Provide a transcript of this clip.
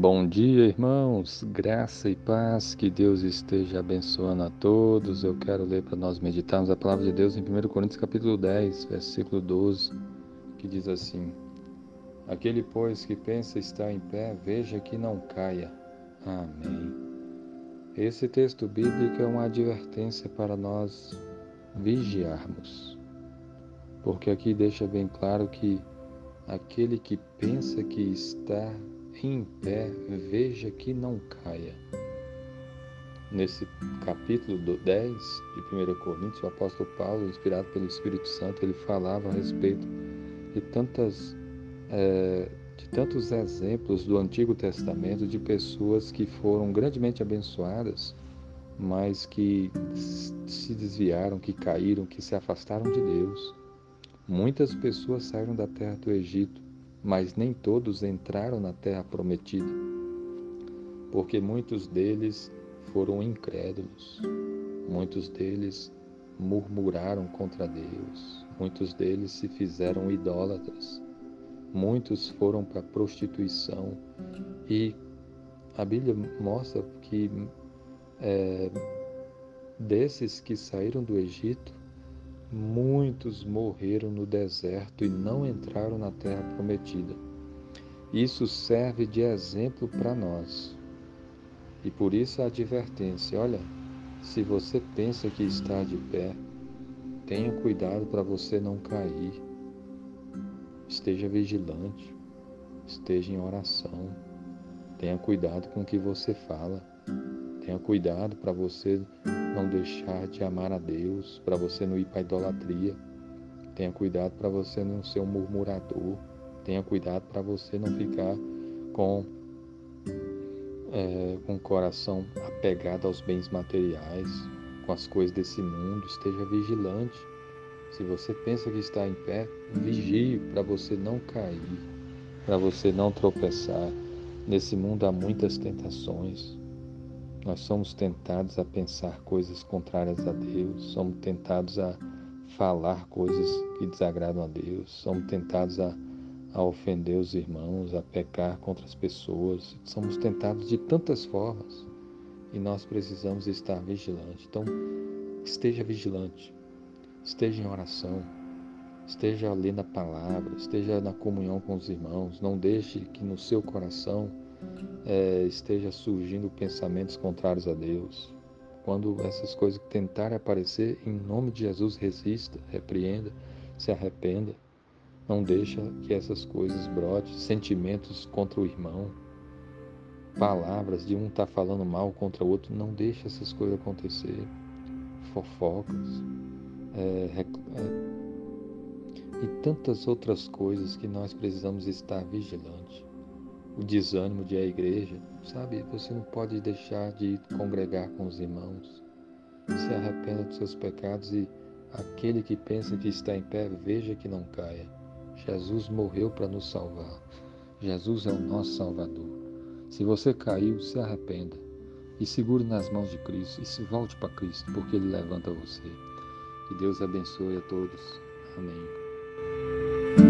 Bom dia, irmãos. Graça e paz, que Deus esteja abençoando a todos. Eu quero ler para nós meditarmos a palavra de Deus em 1 Coríntios capítulo 10, versículo 12, que diz assim: Aquele, pois, que pensa estar em pé, veja que não caia. Amém. Esse texto bíblico é uma advertência para nós vigiarmos. Porque aqui deixa bem claro que aquele que pensa que está em pé, veja que não caia. Nesse capítulo 10 de 1 Coríntios, o apóstolo Paulo, inspirado pelo Espírito Santo, ele falava a respeito de tantas é, de tantos exemplos do Antigo Testamento de pessoas que foram grandemente abençoadas, mas que se desviaram, que caíram, que se afastaram de Deus. Muitas pessoas saíram da terra do Egito mas nem todos entraram na terra prometida, porque muitos deles foram incrédulos, muitos deles murmuraram contra Deus, muitos deles se fizeram idólatras, muitos foram para a prostituição e a Bíblia mostra que é, desses que saíram do Egito, muitos morreram no deserto e não entraram na terra prometida. Isso serve de exemplo para nós. E por isso a advertência: olha, se você pensa que está de pé, tenha cuidado para você não cair. Esteja vigilante, esteja em oração. Tenha cuidado com o que você fala. Tenha cuidado para você não deixar de amar a Deus, para você não ir para idolatria. Tenha cuidado para você não ser um murmurador. Tenha cuidado para você não ficar com, é, com o coração apegado aos bens materiais, com as coisas desse mundo. Esteja vigilante. Se você pensa que está em pé, vigie para você não cair, para você não tropeçar. Nesse mundo há muitas tentações. Nós somos tentados a pensar coisas contrárias a Deus, somos tentados a falar coisas que desagradam a Deus, somos tentados a, a ofender os irmãos, a pecar contra as pessoas, somos tentados de tantas formas e nós precisamos estar vigilantes. Então, esteja vigilante, esteja em oração, esteja lendo a palavra, esteja na comunhão com os irmãos, não deixe que no seu coração é, esteja surgindo pensamentos contrários a Deus. Quando essas coisas tentarem aparecer, em nome de Jesus, resista, repreenda, se arrependa. Não deixa que essas coisas brotem, sentimentos contra o irmão, palavras de um estar tá falando mal contra o outro. Não deixa essas coisas acontecer. Fofocas. É, é, e tantas outras coisas que nós precisamos estar vigilantes o desânimo de à igreja, sabe? Você não pode deixar de congregar com os irmãos. Se arrependa dos seus pecados e aquele que pensa que está em pé, veja que não caia. Jesus morreu para nos salvar. Jesus é o nosso Salvador. Se você caiu, se arrependa e segure nas mãos de Cristo e se volte para Cristo, porque Ele levanta você. Que Deus abençoe a todos. Amém.